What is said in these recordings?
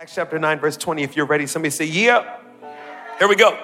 Acts chapter 9, verse 20. If you're ready, somebody say, Yeah. Here we go.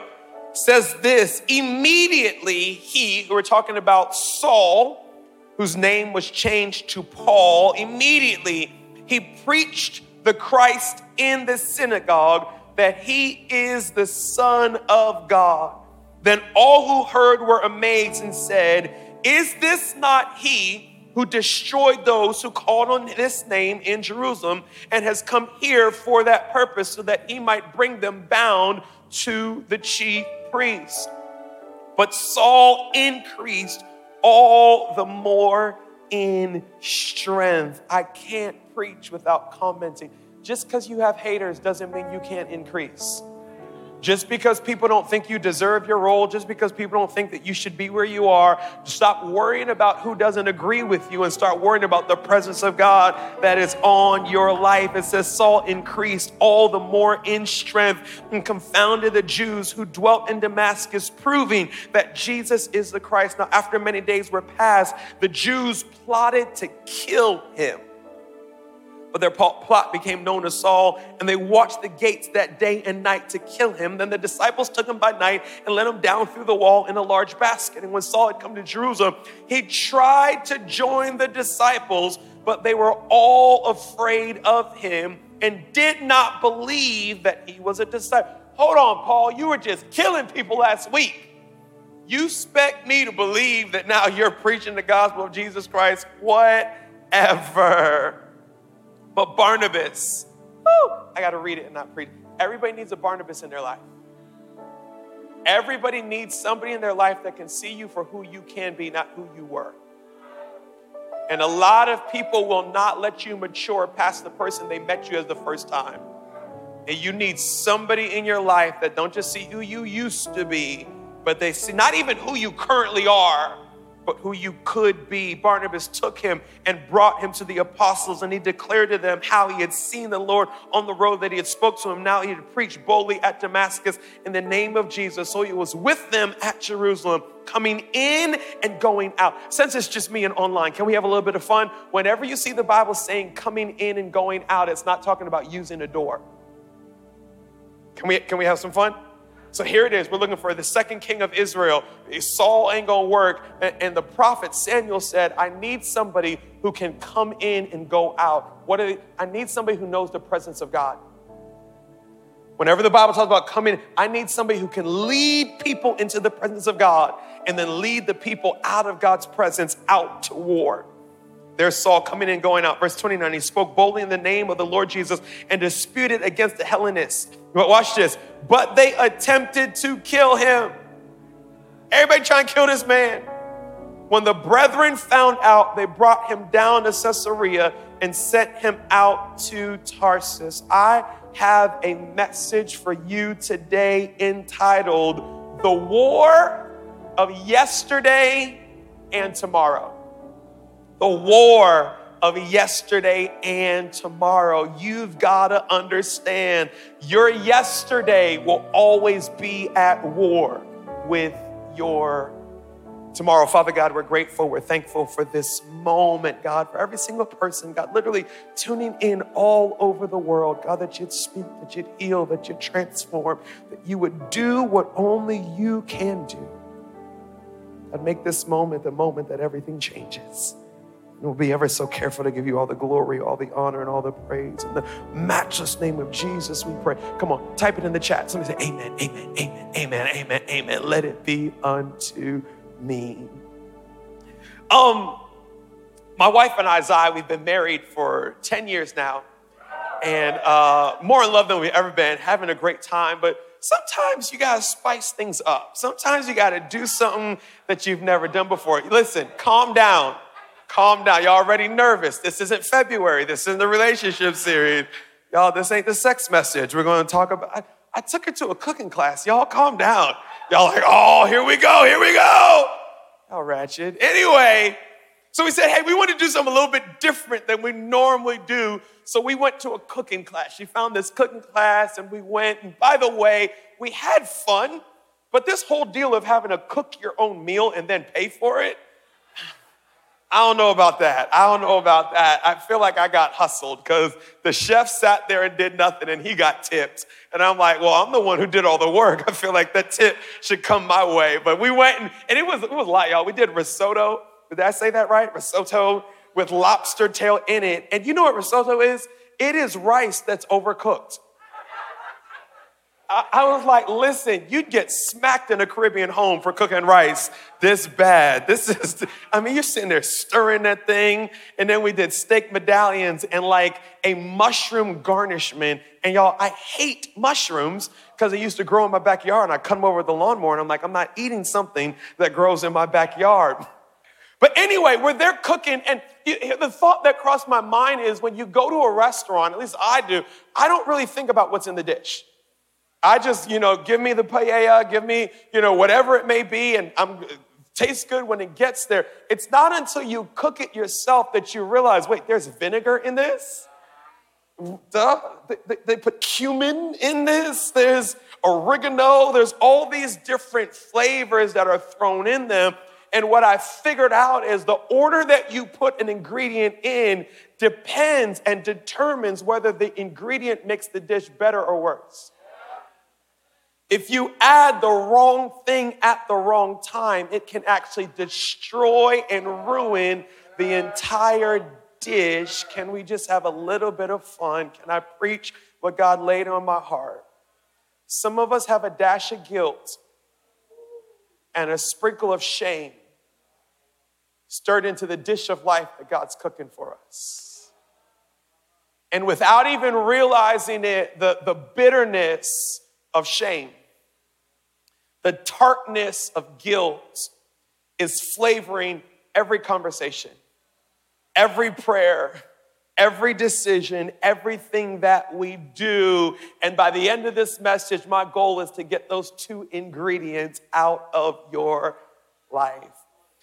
Says this immediately he, we're talking about Saul, whose name was changed to Paul, immediately he preached the Christ in the synagogue that he is the Son of God. Then all who heard were amazed and said, Is this not he? Who destroyed those who called on this name in Jerusalem and has come here for that purpose so that he might bring them bound to the chief priest. But Saul increased all the more in strength. I can't preach without commenting. Just because you have haters doesn't mean you can't increase. Just because people don't think you deserve your role, just because people don't think that you should be where you are, stop worrying about who doesn't agree with you and start worrying about the presence of God that is on your life. It says, Saul increased all the more in strength and confounded the Jews who dwelt in Damascus, proving that Jesus is the Christ. Now, after many days were passed, the Jews plotted to kill him. But their plot became known to Saul, and they watched the gates that day and night to kill him. Then the disciples took him by night and let him down through the wall in a large basket. And when Saul had come to Jerusalem, he tried to join the disciples, but they were all afraid of him and did not believe that he was a disciple. Hold on, Paul, you were just killing people last week. You expect me to believe that now you're preaching the gospel of Jesus Christ? Whatever. But Barnabas, woo, I got to read it and not preach. Everybody needs a Barnabas in their life. Everybody needs somebody in their life that can see you for who you can be, not who you were. And a lot of people will not let you mature past the person they met you as the first time. And you need somebody in your life that don't just see who you used to be, but they see not even who you currently are, but who you could be. Barnabas took him and brought him to the apostles, and he declared to them how he had seen the Lord on the road that he had spoke to him. Now he had preached boldly at Damascus in the name of Jesus. So he was with them at Jerusalem, coming in and going out. Since it's just me and online, can we have a little bit of fun? Whenever you see the Bible saying coming in and going out, it's not talking about using a door. Can we, can we have some fun? So here it is. We're looking for the second king of Israel. Saul ain't gonna work. And, the prophet Samuel said, I need somebody who can come in and go out. What they? I need somebody who knows the presence of God. Whenever the Bible talks about coming, I need somebody who can lead people into the presence of God and then lead the people out of God's presence out to war. There's Saul coming in, going out. Verse 29, he spoke boldly in the name of the Lord Jesus and disputed against the Hellenists. But watch this. But they attempted to kill him. Everybody trying to kill this man. When the brethren found out, they brought him down to Caesarea and sent him out to Tarsus. I have a message for you today entitled The War of Yesterday and Tomorrow the war of yesterday and tomorrow. You've got to understand your yesterday will always be at war with your tomorrow. Father God, we're grateful. We're thankful for this moment, God, for every single person, God, literally tuning in all over the world. God, that you'd speak, that you'd heal, that you'd transform, that you would do what only you can do. And make this moment the moment that everything changes. We'll be ever so careful to give you all the glory, all the honor, and all the praise. In the matchless name of Jesus, we pray. Come on, type it in the chat. Somebody say, Amen, amen, amen, amen, amen, amen. Let it be unto me. Um, my wife and I, Zai, we've been married for 10 years now, and uh, more in love than we've ever been, having a great time. But sometimes you gotta spice things up. Sometimes you gotta do something that you've never done before. Listen, calm down Calm down. Y'all already nervous. This isn't February. This isn't the relationship series. Y'all, this ain't the sex message. We're going to talk about. I, I took her to a cooking class. Y'all calm down. Y'all like, oh, here we go, here we go. Y'all ratchet. Anyway, so we said, hey, we want to do something a little bit different than we normally do. So we went to a cooking class. She found this cooking class and we went. And by the way, we had fun, but this whole deal of having to cook your own meal and then pay for it, I don't know about that. I don't know about that. I feel like I got hustled because the chef sat there and did nothing and he got tipped. And I'm like, well, I'm the one who did all the work. I feel like that tip should come my way. But we went and, and it was it was a lot, y'all. We did risotto. Did I say that right? Risotto with lobster tail in it. And you know what risotto is? It is rice that's overcooked. I, was like, listen, you'd get smacked in a Caribbean home for cooking rice this bad. This is, I mean, you're sitting there stirring that thing. And then we did steak medallions and like a mushroom garnishment. And y'all, I hate mushrooms because they used to grow in my backyard. And I cut them over the lawnmower and I'm like, I'm not eating something that grows in my backyard. But anyway, we're there cooking, and the thought that crossed my mind is when you go to a restaurant, at least I do, I don't really think about what's in the dish. I just, you know, give me the paella, give me, you know, whatever it may be, and I'm tastes good when it gets there. It's not until you cook it yourself that you realize, wait, there's vinegar in this. Duh. They, they put cumin in this. There's oregano. There's all these different flavors that are thrown in them. And what I figured out is the order that you put an ingredient in depends and determines whether the ingredient makes the dish better or worse. If you add the wrong thing at the wrong time, it can actually destroy and ruin the entire dish. Can we just have a little bit of fun? Can I preach what God laid on my heart? Some of us have a dash of guilt and a sprinkle of shame stirred into the dish of life that God's cooking for us. And without even realizing it, the, the bitterness of shame. The tartness of guilt is flavoring every conversation, every prayer, every decision, everything that we do. And by the end of this message, my goal is to get those two ingredients out of your life.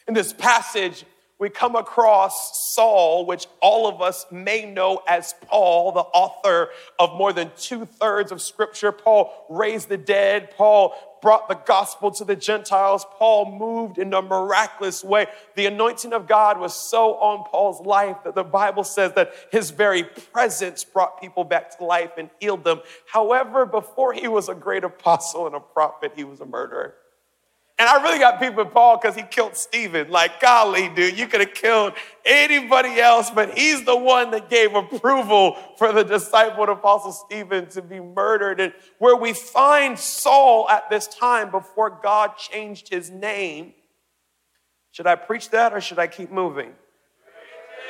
In this passage, we come across Saul, which all of us may know as Paul, the author of more than two thirds of scripture. Paul raised the dead. Paul brought the gospel to the Gentiles. Paul moved in a miraculous way. The anointing of God was so on Paul's life that the Bible says that his very presence brought people back to life and healed them. However, before he was a great apostle and a prophet, he was a murderer. And I really got people with Paul because he killed Stephen. Like, golly, dude, you could have killed anybody else, but he's the one that gave approval for the disciple apostle Stephen to be murdered. And where we find Saul at this time before God changed his name. Should I preach that or should I keep moving?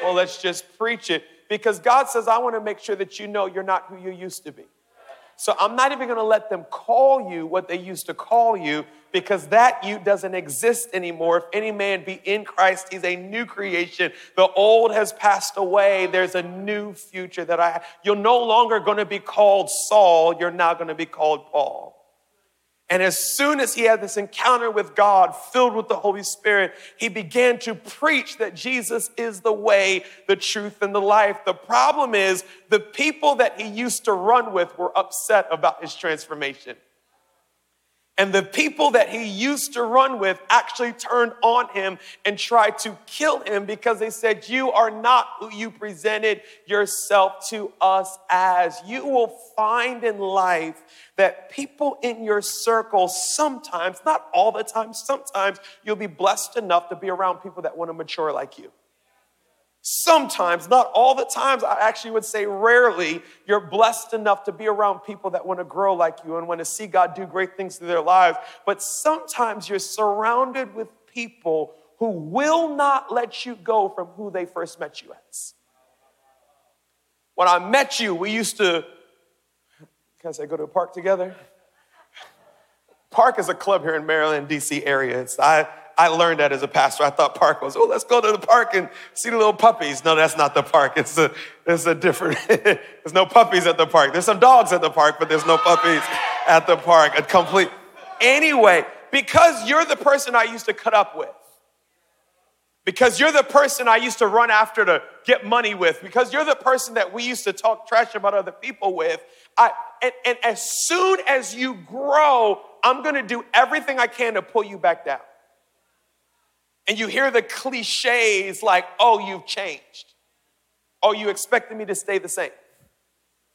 Well, let's just preach it because God says, I want to make sure that you know you're not who you used to be. So I'm not even going to let them call you what they used to call you because that you doesn't exist anymore. If any man be in Christ, he's a new creation. The old has passed away. There's a new future that I you're no longer going to be called Saul, you're now going to be called Paul. And as soon as he had this encounter with God, filled with the Holy Spirit, he began to preach that Jesus is the way, the truth, and the life. The problem is the people that he used to run with were upset about his transformation. And the people that he used to run with actually turned on him and tried to kill him because they said, You are not who you presented yourself to us as. You will find in life that people in your circle sometimes, not all the time, sometimes you'll be blessed enough to be around people that want to mature like you. Sometimes, not all the times, I actually would say rarely, you're blessed enough to be around people that want to grow like you and want to see God do great things through their lives. But sometimes you're surrounded with people who will not let you go from who they first met you as. When I met you, we used to, can I say go to a park together? Park is a club here in Maryland, DC area. It's, I, I learned that as a pastor. I thought park was, oh, let's go to the park and see the little puppies. No, that's not the park. It's a, it's a different, there's no puppies at the park. There's some dogs at the park, but there's no puppies at the park. A complete, anyway, because you're the person I used to cut up with, because you're the person I used to run after to get money with, because you're the person that we used to talk trash about other people with, I, and, and as soon as you grow, I'm gonna do everything I can to pull you back down. And you hear the cliches like, oh, you've changed. Oh, you expected me to stay the same.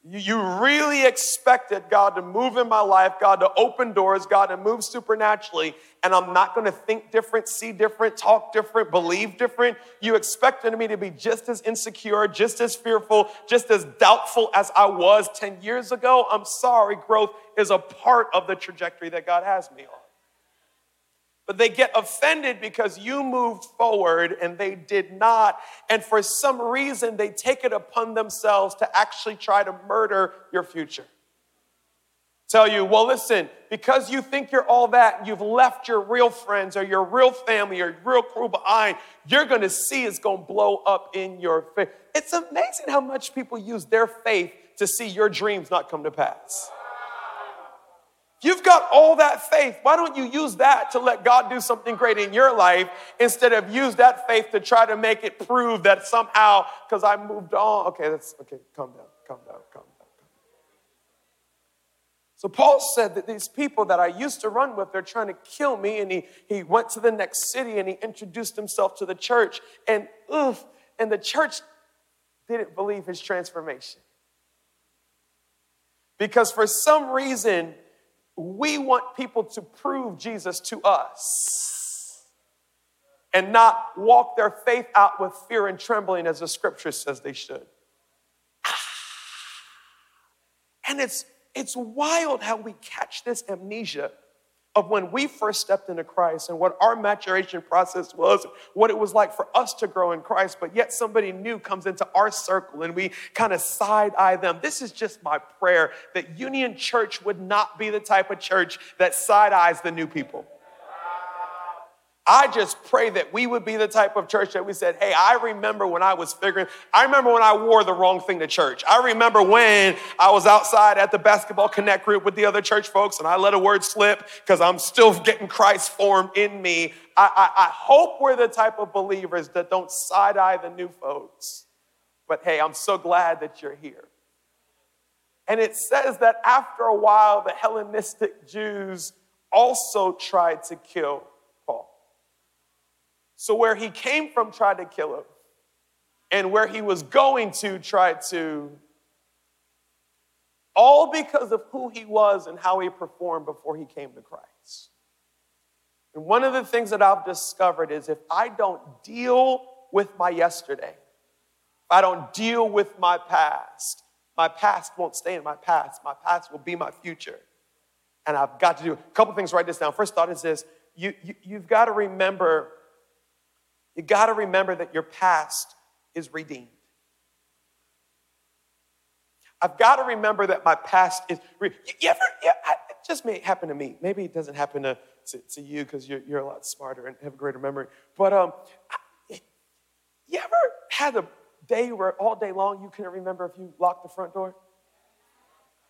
You really expected God to move in my life, God to open doors, God to move supernaturally, and I'm not to think different, see different, talk different, believe different. You expected me to be just as insecure, just as fearful, just as doubtful as I was 10 years ago. I'm sorry, growth is a part of the trajectory that God has me on. But they get offended because you moved forward and they did not. And for some reason, they take it upon themselves to actually try to murder your future. Tell you, well, listen, because you think you're all that, you've left your real friends or your real family or your real crew behind, you're gonna see it's gonna blow up in your face. It's amazing how much people use their faith to see your dreams not come to pass. You've got all that faith. Why don't you use that to let God do something great in your life instead of use that faith to try to make it prove that somehow, because I moved on. Okay, that's okay, calm down, calm down, calm down. So Paul said that these people that I used to run with, they're trying to kill me. And he, he went to the next city and he introduced himself to the church. And oof, and the church didn't believe his transformation. Because for some reason, we want people to prove Jesus to us and not walk their faith out with fear and trembling as the scripture says they should. And it's, it's wild how we catch this amnesia of when we first stepped into Christ and what our maturation process was, what it was like for us to grow in Christ, but yet somebody new comes into our circle and we kind of side eye them. This is just my prayer that Union Church would not be the type of church that side eyes the new people. I just pray that we would be the type of church that we said, Hey, I remember when I was figuring, I remember when I wore the wrong thing to church. I remember when I was outside at the basketball connect group with the other church folks and I let a word slip because I'm still getting Christ formed in me. I, I, I hope we're the type of believers that don't side eye the new folks. But hey, I'm so glad that you're here. And it says that after a while, the Hellenistic Jews also tried to kill so, where he came from tried to kill him, and where he was going to tried to, all because of who he was and how he performed before he came to Christ. And one of the things that I've discovered is if I don't deal with my yesterday, if I don't deal with my past, my past won't stay in my past. My past will be my future. And I've got to do a couple things, write this down. First thought is this you, you, you've got to remember you got to remember that your past is redeemed. I've got to remember that my past is. Re- you ever, yeah, it just may happen to me. Maybe it doesn't happen to, to, to you because you're, you're a lot smarter and have a greater memory. But um, you ever had a day where all day long you couldn't remember if you locked the front door?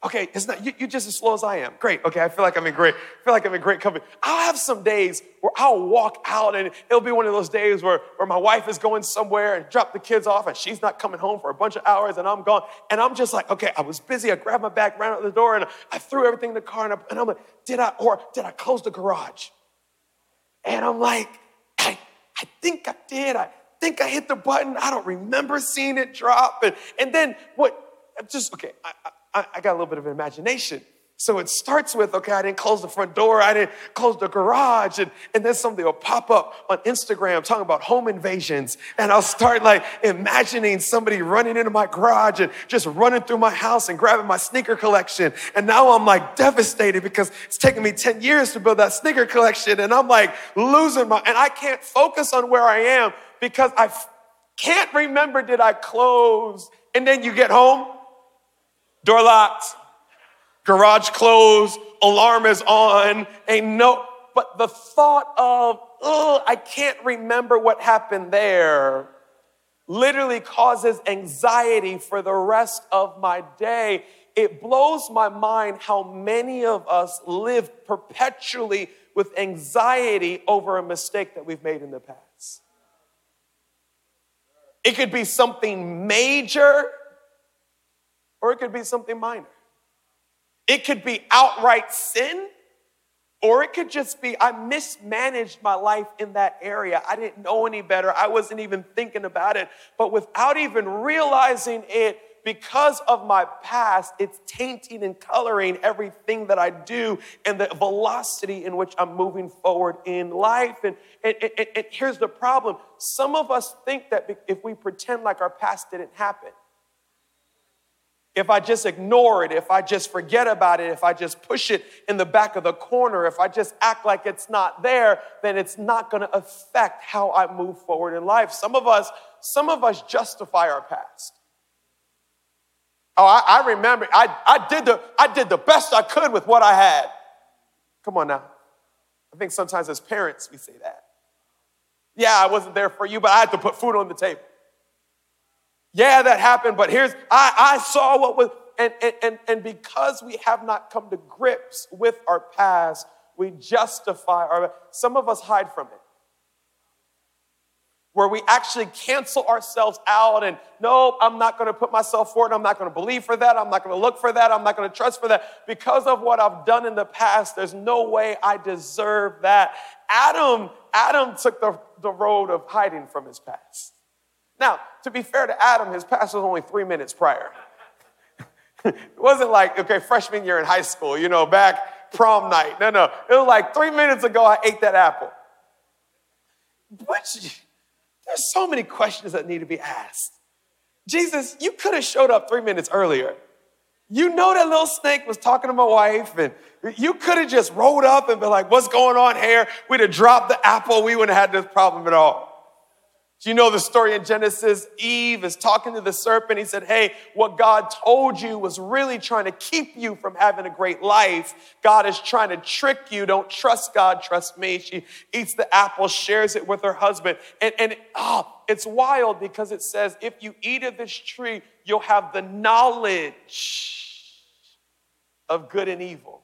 Okay, it's not you, you're just as slow as I am. Great. Okay, I feel like I'm in great. I feel like I'm in great company. I'll have some days where I'll walk out and it'll be one of those days where, where my wife is going somewhere and drop the kids off and she's not coming home for a bunch of hours and I'm gone. And I'm just like, okay, I was busy. I grabbed my bag, ran out the door, and I threw everything in the car and, I, and I'm like, did I or did I close the garage? And I'm like, I, I think I did. I think I hit the button. I don't remember seeing it drop. And, and then what? Just okay. I, I, I got a little bit of imagination. So it starts with, okay, I didn't close the front door, I didn't close the garage, and, and then something will pop up on Instagram talking about home invasions. And I'll start like imagining somebody running into my garage and just running through my house and grabbing my sneaker collection. And now I'm like devastated because it's taken me 10 years to build that sneaker collection. And I'm like losing my, and I can't focus on where I am because I can't remember did I close. And then you get home Door locked, garage closed, alarm is on, ain't no, but the thought of, oh, I can't remember what happened there literally causes anxiety for the rest of my day. It blows my mind how many of us live perpetually with anxiety over a mistake that we've made in the past. It could be something major or it could be something minor. It could be outright sin, Or it could just be I mismanaged my life in that area. I didn't know any better. I wasn't even thinking about it. But without even realizing it, because of my past, it's tainting and coloring everything that I do and the velocity in which I'm moving forward in life. And, and, and, and here's the problem some of us think that if we pretend like our past didn't happen, if I just ignore it, if I just forget about it, if I just push it in the back of the corner, if I just act like it's not there, then it's not going to affect how I move forward in life. Some of us, some of us justify our past. Oh, I, I remember I, I, did the, I did the best I could with what I had. Come on now. I think sometimes as parents we say that. Yeah, I wasn't there for you, but I had to put food on the table. Yeah, that happened, but here's, I, I saw what was, and, and, and because we have not come to grips with our past, we justify our, some of us hide from it where we actually cancel ourselves out and no, I'm not going to put myself forward. I'm not going to believe for that. I'm not going to look for that. I'm not going to trust for that. Because of what I've done in the past, there's no way I deserve that. Adam, Adam took the, the road of hiding from his past. Now, to be fair to Adam, his past was only three minutes prior. it wasn't like, okay, freshman year in high school, you know, back prom night. No, no. It was like three minutes ago I ate that apple. But there's so many questions that need to be asked. Jesus, you could have showed up three minutes earlier. You know that little snake was talking to my wife, and you could have just rolled up and been like, What's going on here? We'd have dropped the apple. We wouldn't have had this problem at all. Do you know the story in Genesis? Eve is talking to the serpent. He said, Hey, what God told you was really trying to keep you from having a great life. God is trying to trick you. Don't trust God, trust me. She eats the apple, shares it with her husband. And, and oh, it's wild because it says, If you eat of this tree, you'll have the knowledge of good and evil.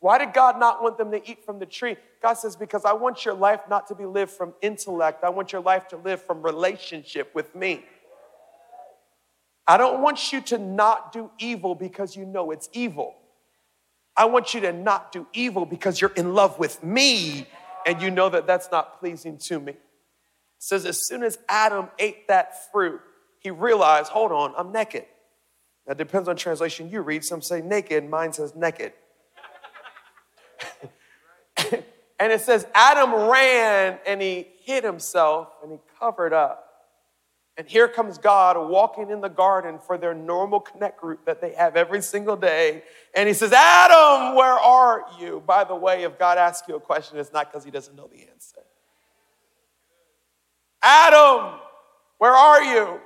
Why did God not want them to eat from the tree? God says, Because I want your life not to be lived from intellect. I want your life to live from relationship with me. I don't want you to not do evil because you know it's evil. I want you to not do evil because you're in love with me and you know that that's not pleasing to me. It says, as soon as Adam ate that fruit, he realized, hold on, I'm naked. That depends on translation you read. Some say naked, mine says naked. and it says Adam ran and he hid himself and he covered up. And here comes God walking in the garden for their normal connect group that they have every single day. And he says, Adam, where are you? By the way, if God asks you a question, it's not because he doesn't know the answer. Adam, where are you?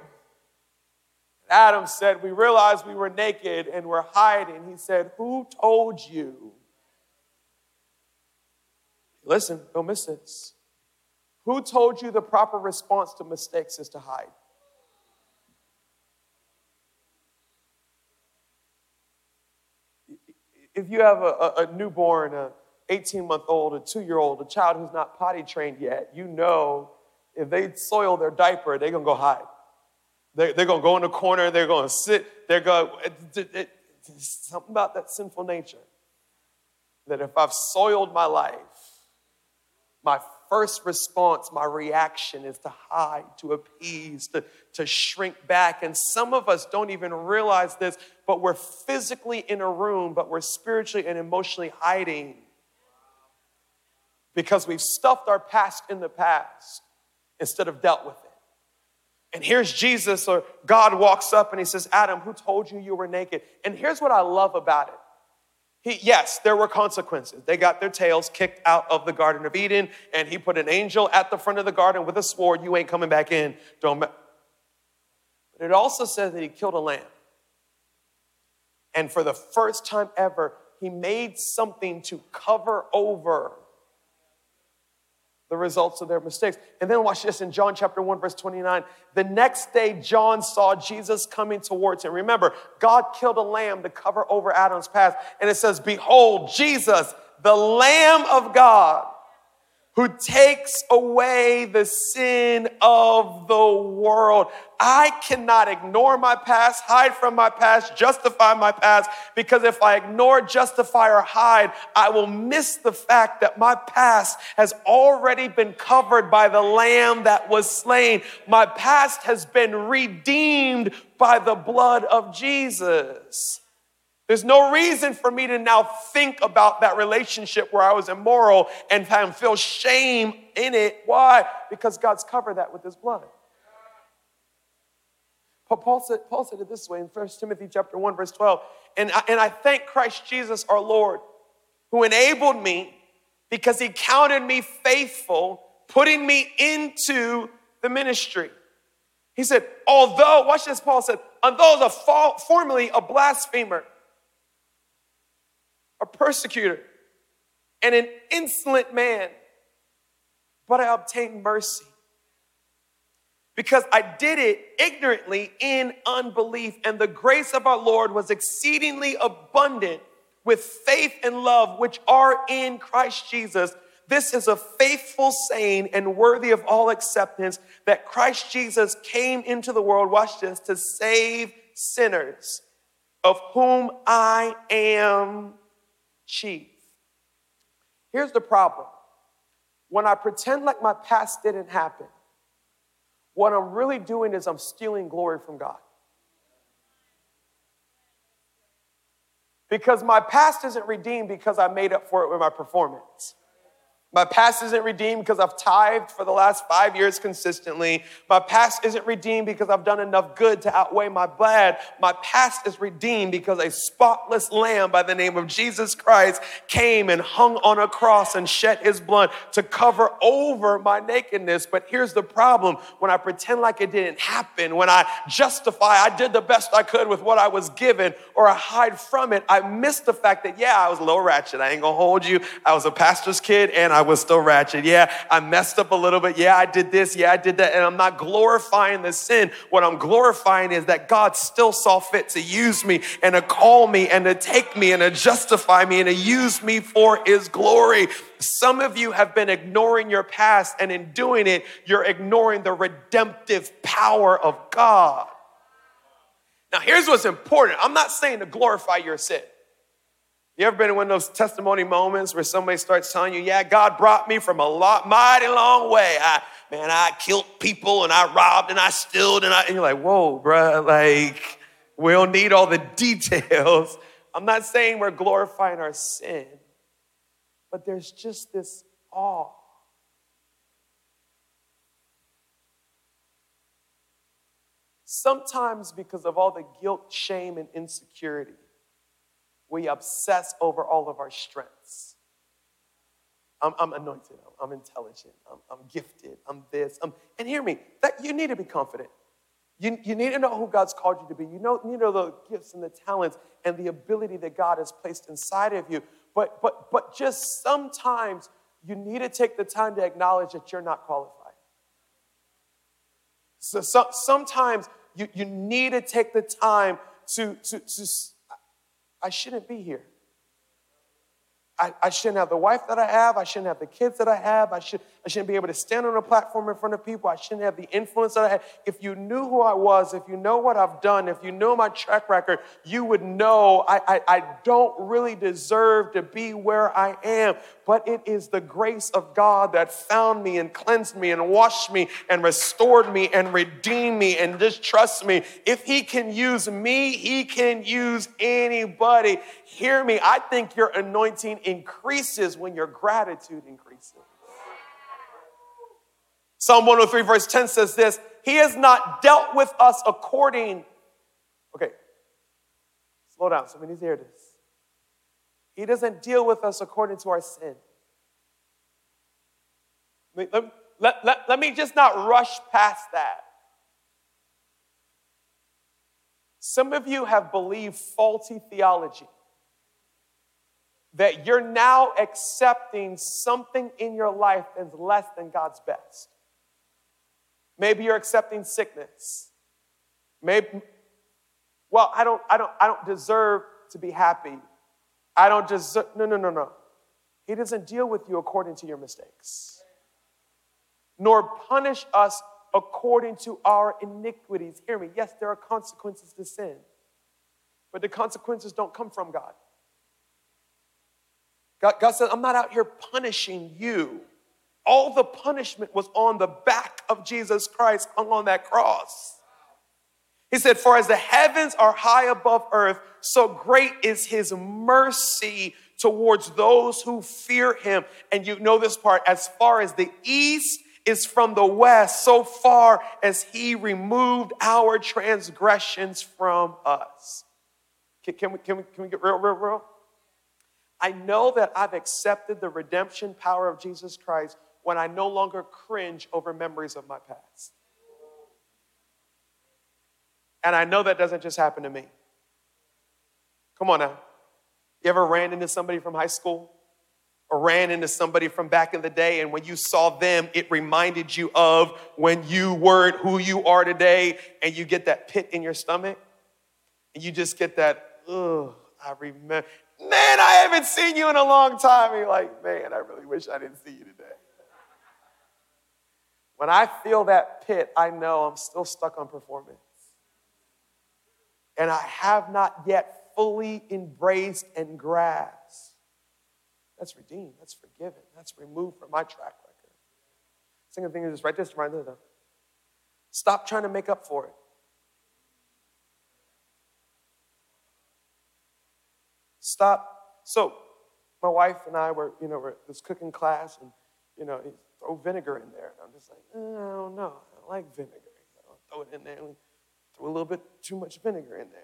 Adam said, We realized we were naked and we're hiding. He said, Who told you Listen, don't miss this. Who told you the proper response to mistakes is to hide? If you have a, a newborn, a 18 month old, a two year old, a child who's not potty trained yet, you know if they soil their diaper, they're gonna go hide. They're, they're gonna go in the corner, they're gonna sit, they're it, something about that sinful nature. That if I've soiled my life, my first response, my reaction is to hide, to appease, to, to shrink back. And some of us don't even realize this, but we're physically in a room, but we're spiritually and emotionally hiding because we've stuffed our past in the past instead of dealt with it. And here's Jesus, or God walks up and he says, Adam, who told you you were naked? And here's what I love about it he, yes, there were consequences. They got their tails kicked out of the Garden of Eden, and he put an angel at the front of the garden with a sword. You ain't coming back in. Don't. But it also says that he killed a lamb. And for the first time ever, he made something to cover over the results of their mistakes. And then watch this in John chapter 1, verse 29. The next day, John saw Jesus coming towards him. Remember, God killed a lamb to cover over Adam's past. And it says, Behold, Jesus, the Lamb of God, who takes away the sin of the world. I cannot ignore my past, hide from my past, justify my past, because if I ignore, justify, or hide, I will miss the fact that my past has already been covered by the lamb that was slain. My past has been redeemed by the blood of Jesus. There's no reason for me to now think about that relationship where I was immoral and feel shame in it. Why? Because God's covered that with his blood. Paul said, Paul said it this way in 1 Timothy chapter 1, verse 12. And I, and I thank Christ Jesus our Lord, who enabled me because he counted me faithful, putting me into the ministry. He said, although, watch this, Paul said, although was formerly a blasphemer, a persecutor, and an insolent man, but I obtained mercy. Because I did it ignorantly in unbelief, and the grace of our Lord was exceedingly abundant with faith and love which are in Christ Jesus. This is a faithful saying and worthy of all acceptance that Christ Jesus came into the world, watch this, to save sinners, of whom I am chief. Here's the problem when I pretend like my past didn't happen, what I'm really doing is I'm stealing glory from God. Because my past isn't redeemed because I made up for it with my performance. My past isn't redeemed because I've tithed for the last five years consistently. My past isn't redeemed because I've done enough good to outweigh my bad. My past is redeemed because a spotless lamb by the name of Jesus Christ came and hung on a cross and shed his blood to cover over my nakedness. But here's the problem when I pretend like it didn't happen, when I justify I did the best I could with what I was given, or I hide from it, I miss the fact that, yeah, I was a little ratchet. I ain't gonna hold you. I was a pastor's kid and I I was still ratchet. Yeah, I messed up a little bit. Yeah, I did this. Yeah, I did that. And I'm not glorifying the sin. What I'm glorifying is that God still saw fit to use me and to call me and to take me and to justify me and to use me for his glory. Some of you have been ignoring your past, and in doing it, you're ignoring the redemptive power of God. Now, here's what's important I'm not saying to glorify your sin. You ever been in one of those testimony moments where somebody starts telling you, yeah, God brought me from a lot, mighty long way. I, man, I killed people and I robbed and I stilled and I, and you're like, whoa, bruh, like, we don't need all the details. I'm not saying we're glorifying our sin, but there's just this awe. Sometimes because of all the guilt, shame, and insecurity, we obsess over all of our strengths. I'm, I'm anointed, I'm, I'm intelligent, I'm, I'm, gifted, I'm this. I'm, and hear me, that you need to be confident. You, you need to know who God's called you to be. You know, you know the gifts and the talents and the ability that God has placed inside of you. But, but, but just sometimes you need to take the time to acknowledge that you're not qualified. So, so sometimes you, you need to take the time to, to, to I shouldn't be here. I, I, shouldn't have the wife that I have. I shouldn't have the kids that I have. I, should, I shouldn't be able to stand on a platform in front of people. I shouldn't have the influence that I have. If you knew who I was, if you know what I've done, if you know my track record, you would know I, I, I don't really deserve to be where I am. But it is the grace of God that found me and cleansed me and washed me and restored me and redeemed me. And just trust me, if He can use me, He can use anybody. Hear me. I think your anointing increases when your gratitude increases. Psalm 103, verse 10 says this He has not dealt with us according. Okay, slow down. Somebody needs to hear this. He doesn't deal with us according to our sin. Let, let, let, let me just not rush past that. Some of you have believed faulty theology that you're now accepting something in your life that's less than God's best. Maybe you're accepting sickness. Maybe, well, I don't, I don't, I don't deserve to be happy. I don't deserve, no, no, no, no. He doesn't deal with you according to your mistakes. nor punish us according to our iniquities. Hear me. Yes, there are consequences to sin, but the consequences don't come from God. God, God said, I'm not out here punishing you. All the punishment was on the back of Jesus Christ hung on that cross. He said, For as the heavens are high above earth, so great is his mercy towards those who fear him. And you know this part as far as the east is from the west, so far as he removed our transgressions from us. Can, can, we, can, we, can we get real, real, real? I know that I've accepted the redemption power of Jesus Christ when I no longer cringe over memories of my past. And I know that doesn't just happen to me. Come on now. You ever ran into somebody from high school or ran into somebody from back in the day, and when you saw them, it reminded you of when you weren't who you are today, and you get that pit in your stomach, and you just get that, ugh, I remember. Man, I haven't seen you in a long time. You're like, man, I really wish I didn't see you today. When I feel that pit, I know I'm still stuck on performance. And I have not yet fully embraced and grasped. That's redeemed, that's forgiven, that's removed from my track record. Second thing is just write this right there. Though. Stop trying to make up for it. Stop. So, my wife and I were, you know, were this cooking class, and you know, throw vinegar in there. And I'm just like, I don't know. I don't like vinegar. I'll throw it in there and throw a little bit too much vinegar in there.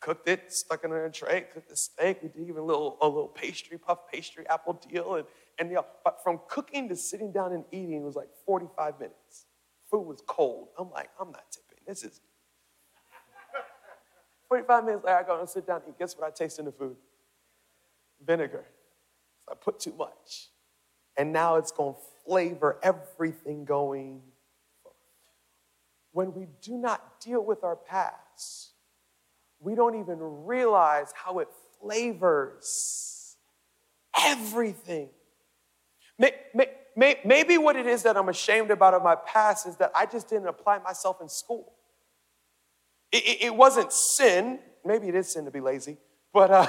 Cooked it, stuck it in a tray, cooked the steak. We did even a little, a little pastry, puff pastry, apple deal. And, and you know, but from cooking to sitting down and eating was like 45 minutes. Food was cold. I'm like, I'm not tipping. This is 45 minutes later, I go and sit down and eat. Guess what I taste in the food? Vinegar. So I put too much and now it's going to flavor everything going. When we do not deal with our past, we don't even realize how it flavors everything. Maybe what it is that I'm ashamed about of my past is that I just didn't apply myself in school. It, wasn't sin. Maybe it is sin to be lazy, but uh,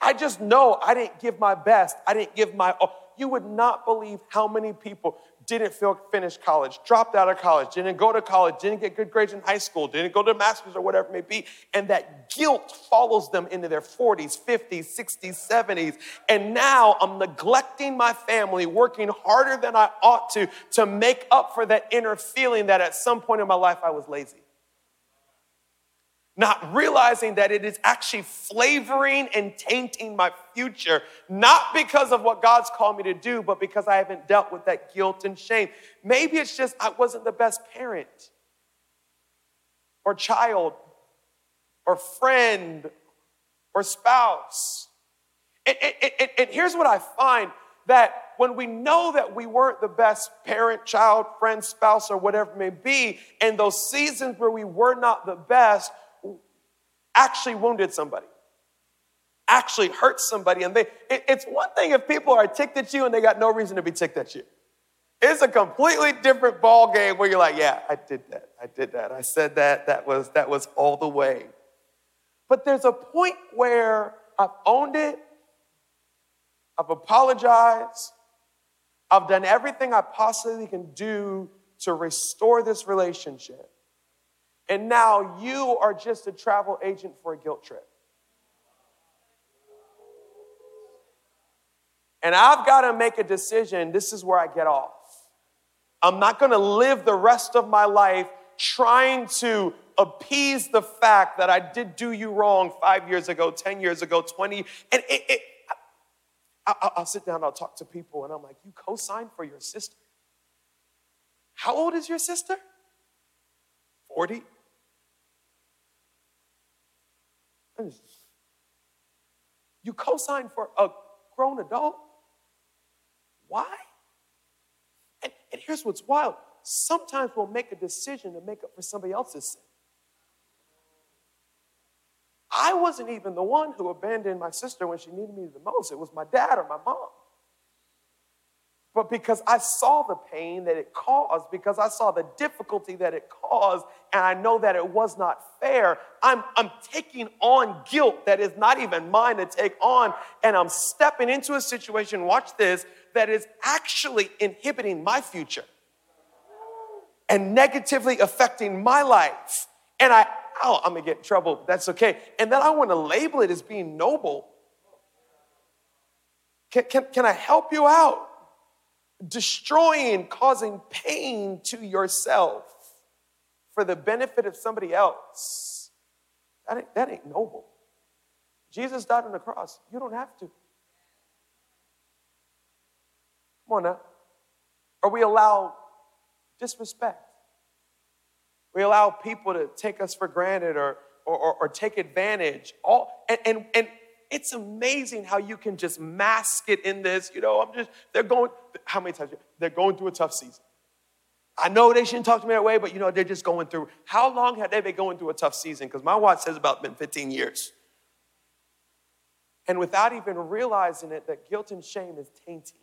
I just know I didn't give my best. I didn't give my you would not believe how many people didn't finish college, dropped out of college, didn't go to college, didn't get good grades in high school, didn't go to master's or whatever it may be. And that guilt follows them into their 40s, 50s, 60s, 70s. And now I'm neglecting my family, working harder than I ought to, to make up for that inner feeling that at some point in my life I was lazy not realizing that it is actually flavoring and tainting my future, not because of what God's called me to do, but because I haven't dealt with that guilt and shame. Maybe it's just I wasn't the best parent or child or friend or spouse. And, and, and, here's what I find that when we know that we weren't the best parent, child, friend, spouse, or whatever it may be, and those seasons where we were not the best, actually wounded somebody, actually hurt somebody. And they, it, it's one thing if people are ticked at you and they got no reason to be ticked at you. It's a completely different ball game where you're like, yeah, I did that. I did that. I said that. That was that was all the way. But there's a point where I've owned it. I've apologized. I've done everything I possibly can do to restore this relationship. And now you are just a travel agent for a guilt trip. And I've got to make a decision. This is where I get off. I'm not going to live the rest of my life trying to appease the fact that I did do you wrong five years ago, 10 years ago, 20. And it, it, I, will sit down, I'll talk to people, and I'm like, You co signed for your sister. How old is your sister? 40? You co sign for a grown adult? Why? And, and here's what's wild sometimes we'll make a decision to make up for somebody else's sin. I wasn't even the one who abandoned my sister when she needed me the most. It was my dad or my mom. But because I saw the pain that it caused, because I saw the difficulty that it caused, and I know that it was not fair, I'm, I'm taking on guilt that is not even mine to take on, and I'm stepping into a situation, watch this, that is actually inhibiting my future and negatively affecting my life. And I, oh, I'm gonna get in trouble, that's okay. And then I wanna label it as being noble. Can, can, can I help you out? Destroying, causing pain to yourself for the benefit of somebody else, that ain't, that ain't noble. Jesus died on the cross. You don't have to. Come on now. Or we allow disrespect. We allow people to take us for granted or, or, or, or take advantage. All, and, and, and it's amazing how you can just mask it in this. You know, I'm just, they're going, how many times? They're going through a tough season. I know they shouldn't talk to me that way, but you know, they're just going through. How long have they been going through a tough season? Because my watch says about been 15 years. And without even realizing it, that guilt and shame is tainting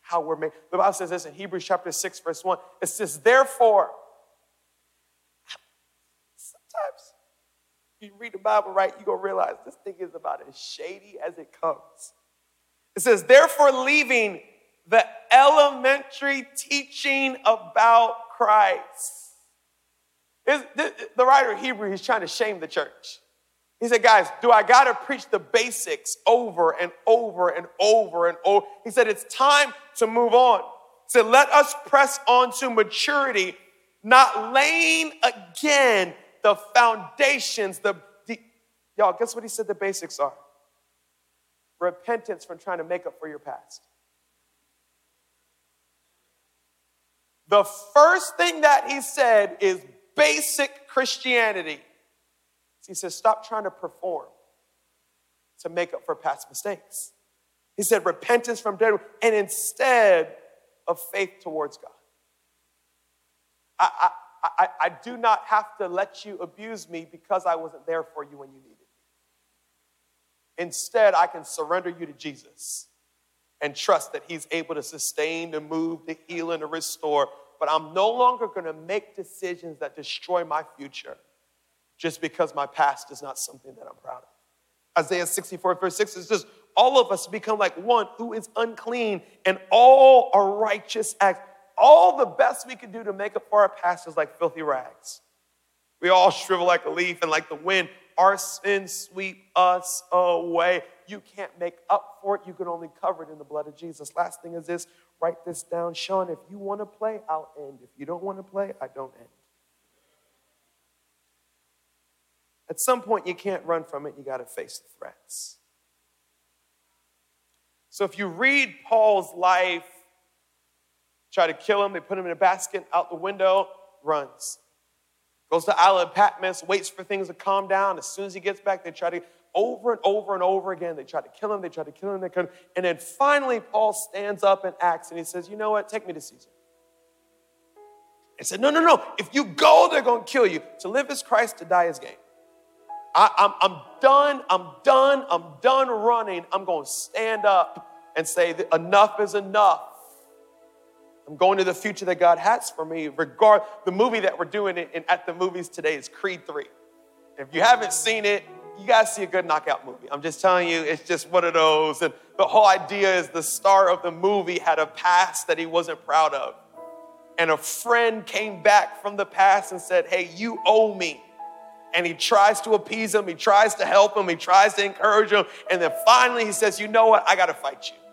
how we're made. The Bible says this in Hebrews chapter 6, verse 1. It says, therefore, sometimes you read the Bible right, you're going to realize this thing is about as shady as it comes. It says, therefore, leaving the elementary teaching about Christ. the writer of Hebrew, he's trying to shame the church. He said, guys, do I got to preach the basics over and over and over and over? He said, it's time to move on. He said, let us press on to maturity, not laying again the foundations, the, the y'all, guess what he said the basics are? Repentance from trying to make up for your past. The first thing that he said is basic Christianity. He says, stop trying to perform to make up for past mistakes. He said, repentance from dead, and instead of faith towards God. I, I, I, I do not have to let you abuse me because I wasn't there for you when you needed me. Instead, I can surrender you to Jesus and trust that He's able to sustain, to move, to heal, and to restore. But I'm no longer going to make decisions that destroy my future just because my past is not something that I'm proud of. Isaiah 64, verse 6 says, All of us become like one who is unclean, and all our righteous acts all the best we could do to make up for our past is like filthy rags. We all shrivel like a leaf and like the wind. Our sins sweep us away. You can't make up for it. You can only cover it in the blood of Jesus. Last thing is this write this down. Sean, if you want to play, I'll end. If you don't want to play, I don't end. At some point, you can't run from it. You got to face the threats. So if you read Paul's life, try to kill him. They put him in a basket out the window, runs. Goes to Island Patmos, waits for things to calm down. As soon as he gets back, they try to, over and over and over again, they try to kill him, they try to kill him, they him. And then finally, Paul stands up and acts, and he says, You know what? Take me to Caesar. He said, No, no, no. If you go, they're going to kill you. To live is Christ, to die is gain. I, I'm, I'm done, I'm done, I'm done running. I'm going to stand up and say, Enough is enough. I'm going to the future that God has for me. Regard the movie that we're doing in, at the movies today is Creed 3. If you haven't seen it, you guys see a good knockout movie. I'm just telling you, it's just one of those. And the whole idea is the star of the movie had a past that he wasn't proud of. And a friend came back from the past and said, Hey, you owe me. And he tries to appease him, he tries to help him, he tries to encourage him. And then finally he says, You know what? I got to fight you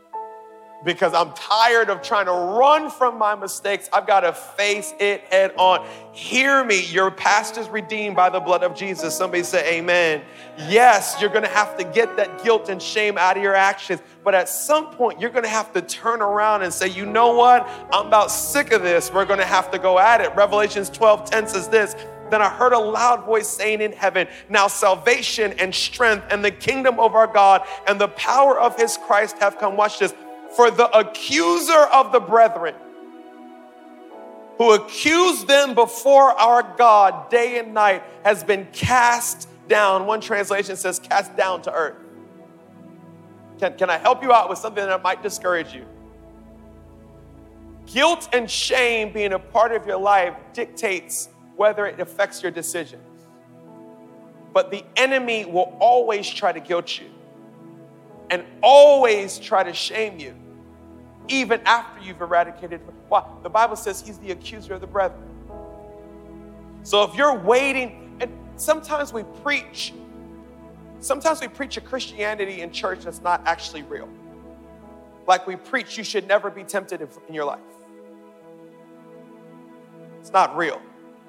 because I'm tired of trying to run from my mistakes. I've got to face it head on. Hear me, your past is redeemed by the blood of Jesus. Somebody say amen. Yes, you're going to have to get that guilt and shame out of your actions, but at some point, you're going to have to turn around and say, you know what? I'm about sick of this. We're going to have to go at it. Revelations 12 10 says this. Then I heard a loud voice saying in heaven, Now salvation and strength and the kingdom of our God and the power of his Christ have come. Watch this for the accuser of the brethren, who accused them before our God day and night, has been cast down. One translation says, cast down to earth. Can, can I help you out with something that might discourage you? Guilt and shame being a part of your life dictates whether it affects your decisions. But the enemy will always try to guilt you and always try to shame you, even after you've eradicated. Why? The Bible says he's the accuser of the brethren. So if you're waiting, and sometimes we preach, sometimes we preach a Christianity in church that's not actually real. Like we preach, you should never be tempted in your life. It's not real.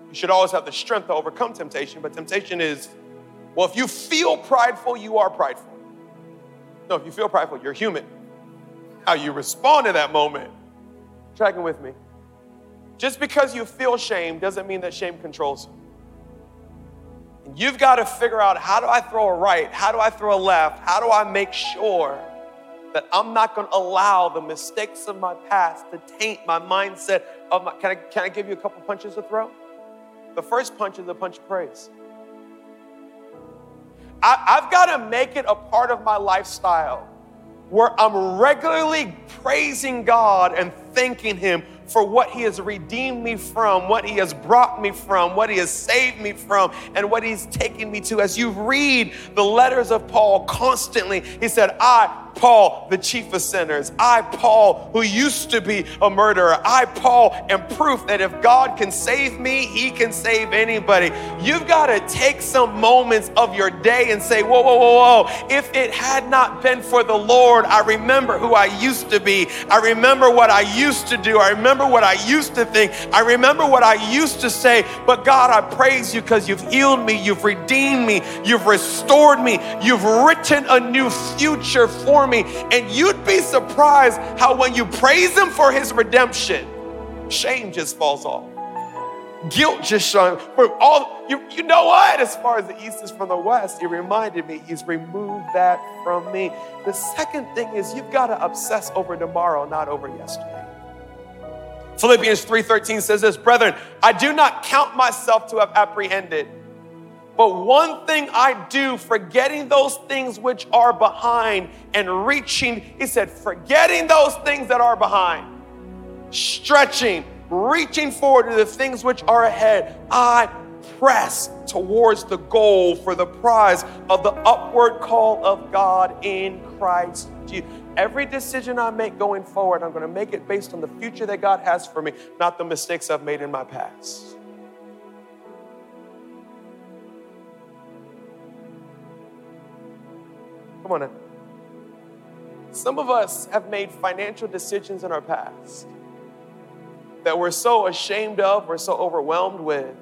You should always have the strength to overcome temptation, but temptation is, well, if you feel prideful, you are prideful. No, if you feel prideful, you're human. How you respond in that moment, tracking with me. Just because you feel shame doesn't mean that shame controls you. And you've got to figure out how do I throw a right? How do I throw a left? How do I make sure that I'm not going to allow the mistakes of my past to taint my mindset of my. Can I, can I give you a couple punches to throw? The first punch is the punch of praise. I, I've got to make it a part of my lifestyle where I'm regularly praising God and thanking Him for what He has redeemed me from, what He has brought me from, what He has saved me from, and what He's taken me to. As you read the letters of Paul constantly, he said, I Paul, the chief of sinners. I, Paul, who used to be a murderer. I, Paul, am proof that if God can save me, he can save anybody. You've got to take some moments of your day and say, whoa, whoa, whoa, whoa. If it had not been for the Lord, I remember who I used to be. I remember what I used to do. I remember what I used to think. I remember what I used to say. But God, I praise you because you've healed me. You've redeemed me. You've restored me. You've written a new future for for me. And you'd be surprised how when you praise Him for His redemption, shame just falls off. Guilt just shines. For all you, you know what? As far as the east is from the west, He reminded me He's removed that from me. The second thing is you've got to obsess over tomorrow, not over yesterday. Philippians 3:13 says this, brethren, I do not count myself to have apprehended. But one thing I do, forgetting those things which are behind and reaching, he said, forgetting those things that are behind, stretching, reaching forward to the things which are ahead, I press towards the goal for the prize of the upward call of God in Christ Jesus. Every decision I make going forward, I'm going to make it based on the future that God has for me, not the mistakes I've made in my past. Come on in. Some of us have made financial decisions in our past that we're so ashamed of, we're so overwhelmed with,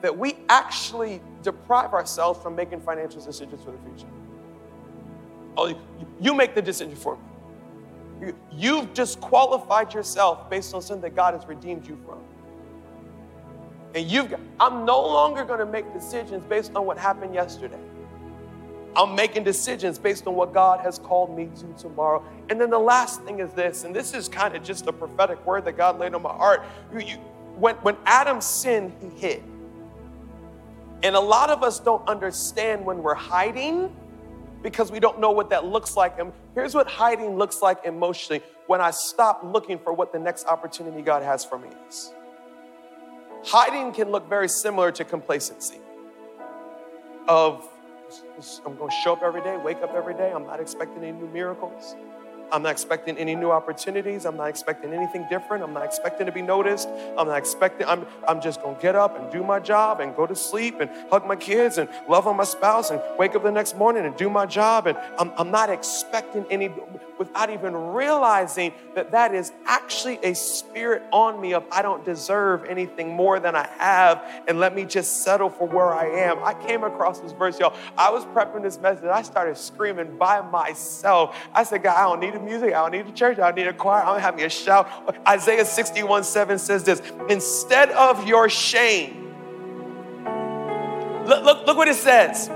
that we actually deprive ourselves from making financial decisions for the future. Oh, you make the decision for me. You've disqualified yourself based on something that God has redeemed you from. And you've got, I'm no longer going to make decisions based on what happened yesterday. I'm making decisions based on what God has called me to tomorrow. And then the last thing is this, and this is kind of just a prophetic word that God laid on my heart. You, you, when, when Adam sinned, he hid. And a lot of us don't understand when we're hiding because we don't know what that looks like. And here's what hiding looks like emotionally when I stop looking for what the next opportunity God has for me is. Hiding can look very similar to complacency of I'm going to show up every day, wake up every day. I'm not expecting any new miracles. I'm not expecting any new opportunities. I'm not expecting anything different. I'm not expecting to be noticed. I'm not expecting, I'm, I'm just going to get up and do my job and go to sleep and hug my kids and love on my spouse and wake up the next morning and do my job. And I'm, I'm not expecting any, without even realizing that that is actually a spirit on me of I don't deserve anything more than I have, and let me just settle for where I am. I came across this verse, y'all. I was prepping this message. I started screaming by myself. I said, God, I don't need music. I don't need a church. I don't need a choir. I don't have me a shout. Isaiah 61 7 says this Instead of your shame, look, look, look what it says.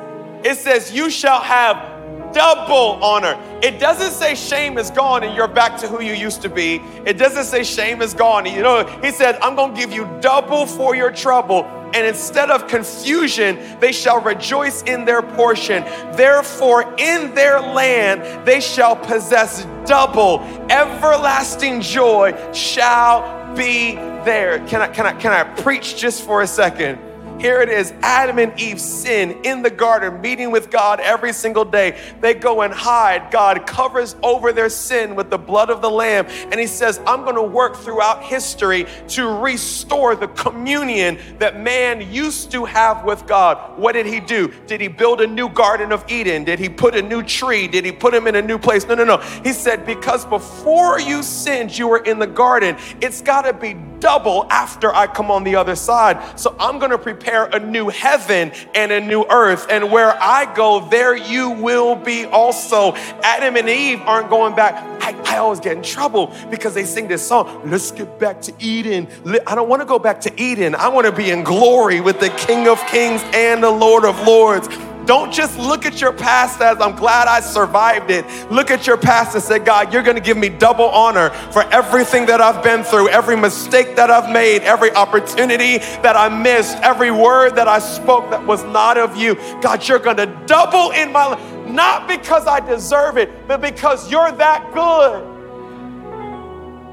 It says, You shall have double honor. It doesn't say shame is gone and you're back to who you used to be. It doesn't say shame is gone. You know, he said, I'm going to give you double for your trouble. And instead of confusion, they shall rejoice in their portion. Therefore, in their land they shall possess double. Everlasting joy shall be there. Can I, can I, can I preach just for a second? Here it is Adam and Eve sin in the garden, meeting with God every single day. They go and hide. God covers over their sin with the blood of the Lamb. And He says, I'm going to work throughout history to restore the communion that man used to have with God. What did He do? Did He build a new Garden of Eden? Did He put a new tree? Did He put him in a new place? No, no, no. He said, Because before you sinned, you were in the garden. It's got to be double after I come on the other side. So I'm going to prepare a new heaven and a new earth. And where I go, there you will be also. Adam and Eve aren't going back. I, I always get in trouble because they sing this song, Let's get back to Eden. I don't want to go back to Eden. I want to be in glory with the King of Kings and the Lord of Lords. Don't just look at your past as I'm glad I survived it. Look at your past and say, God, you're going to give me double honor for everything that I've been through, every mistake that I've made, every opportunity that I missed, every word that I spoke that was not of you. God, you're going to double in my life, not because I deserve it, but because you're that good.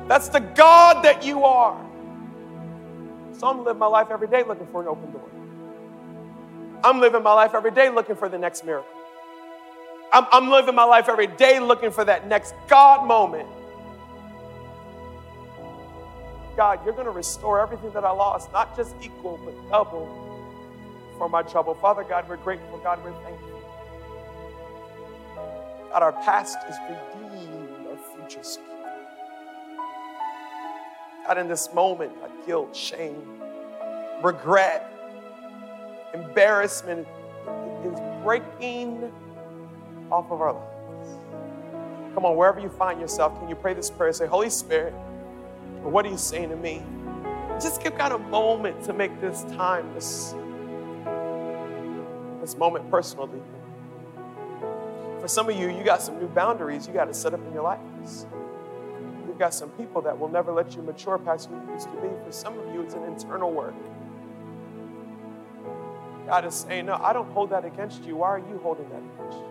That's the God that you are. So I'm living my life every day looking for an open door. I'm living my life every day looking for the next miracle. I'm, I'm living my life every day looking for that next God moment. God, you're going to restore everything that I lost, not just equal, but double for my trouble. Father God, we're grateful. God, we're thankful. God, our past is redeemed, our future secure. God, in this moment, of guilt, shame, regret, embarrassment is breaking off of our lives. Come on, wherever you find yourself, can you pray this prayer? Say, Holy Spirit, what are you saying to me? Just give God a moment to make this time, this, this moment personal to you. For some of you, you got some new boundaries you got to set up in your life. You've got some people that will never let you mature past who you used to be. For some of you, it's an internal work. God is saying, No, I don't hold that against you. Why are you holding that against you?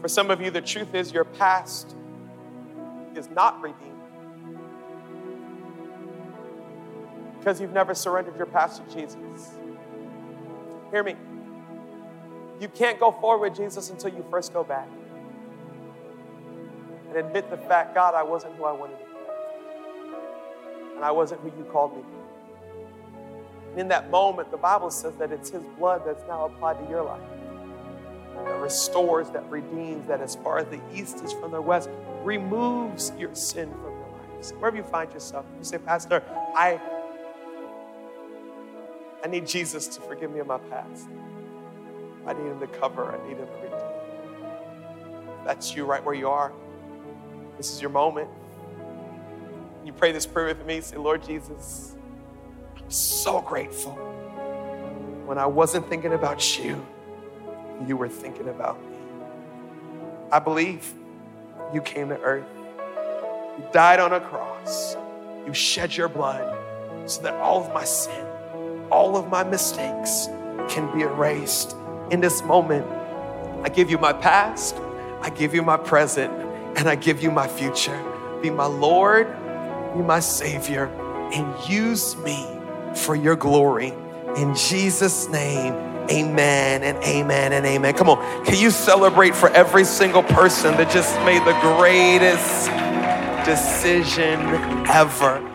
For some of you, the truth is your past is not redeemed because you've never surrendered your past to Jesus. Hear me. You can't go forward with Jesus until you first go back and admit the fact God, I wasn't who I wanted to be, and I wasn't who you called me. And in that moment, the Bible says that it's His blood that's now applied to your life. That restores, that redeems, that as far as the east is from the west, removes your sin from your life. So wherever you find yourself, you say, Pastor, I, I need Jesus to forgive me of my past. I need Him to cover, I need Him to redeem. That's you right where you are. This is your moment. You pray this prayer with me. Say, Lord Jesus, so grateful. When I wasn't thinking about you, you were thinking about me. I believe you came to earth. You died on a cross. You shed your blood so that all of my sin, all of my mistakes can be erased. In this moment, I give you my past, I give you my present, and I give you my future. Be my Lord, be my Savior, and use me for your glory. In Jesus' name, amen and amen and amen. Come on, can you celebrate for every single person that just made the greatest decision ever?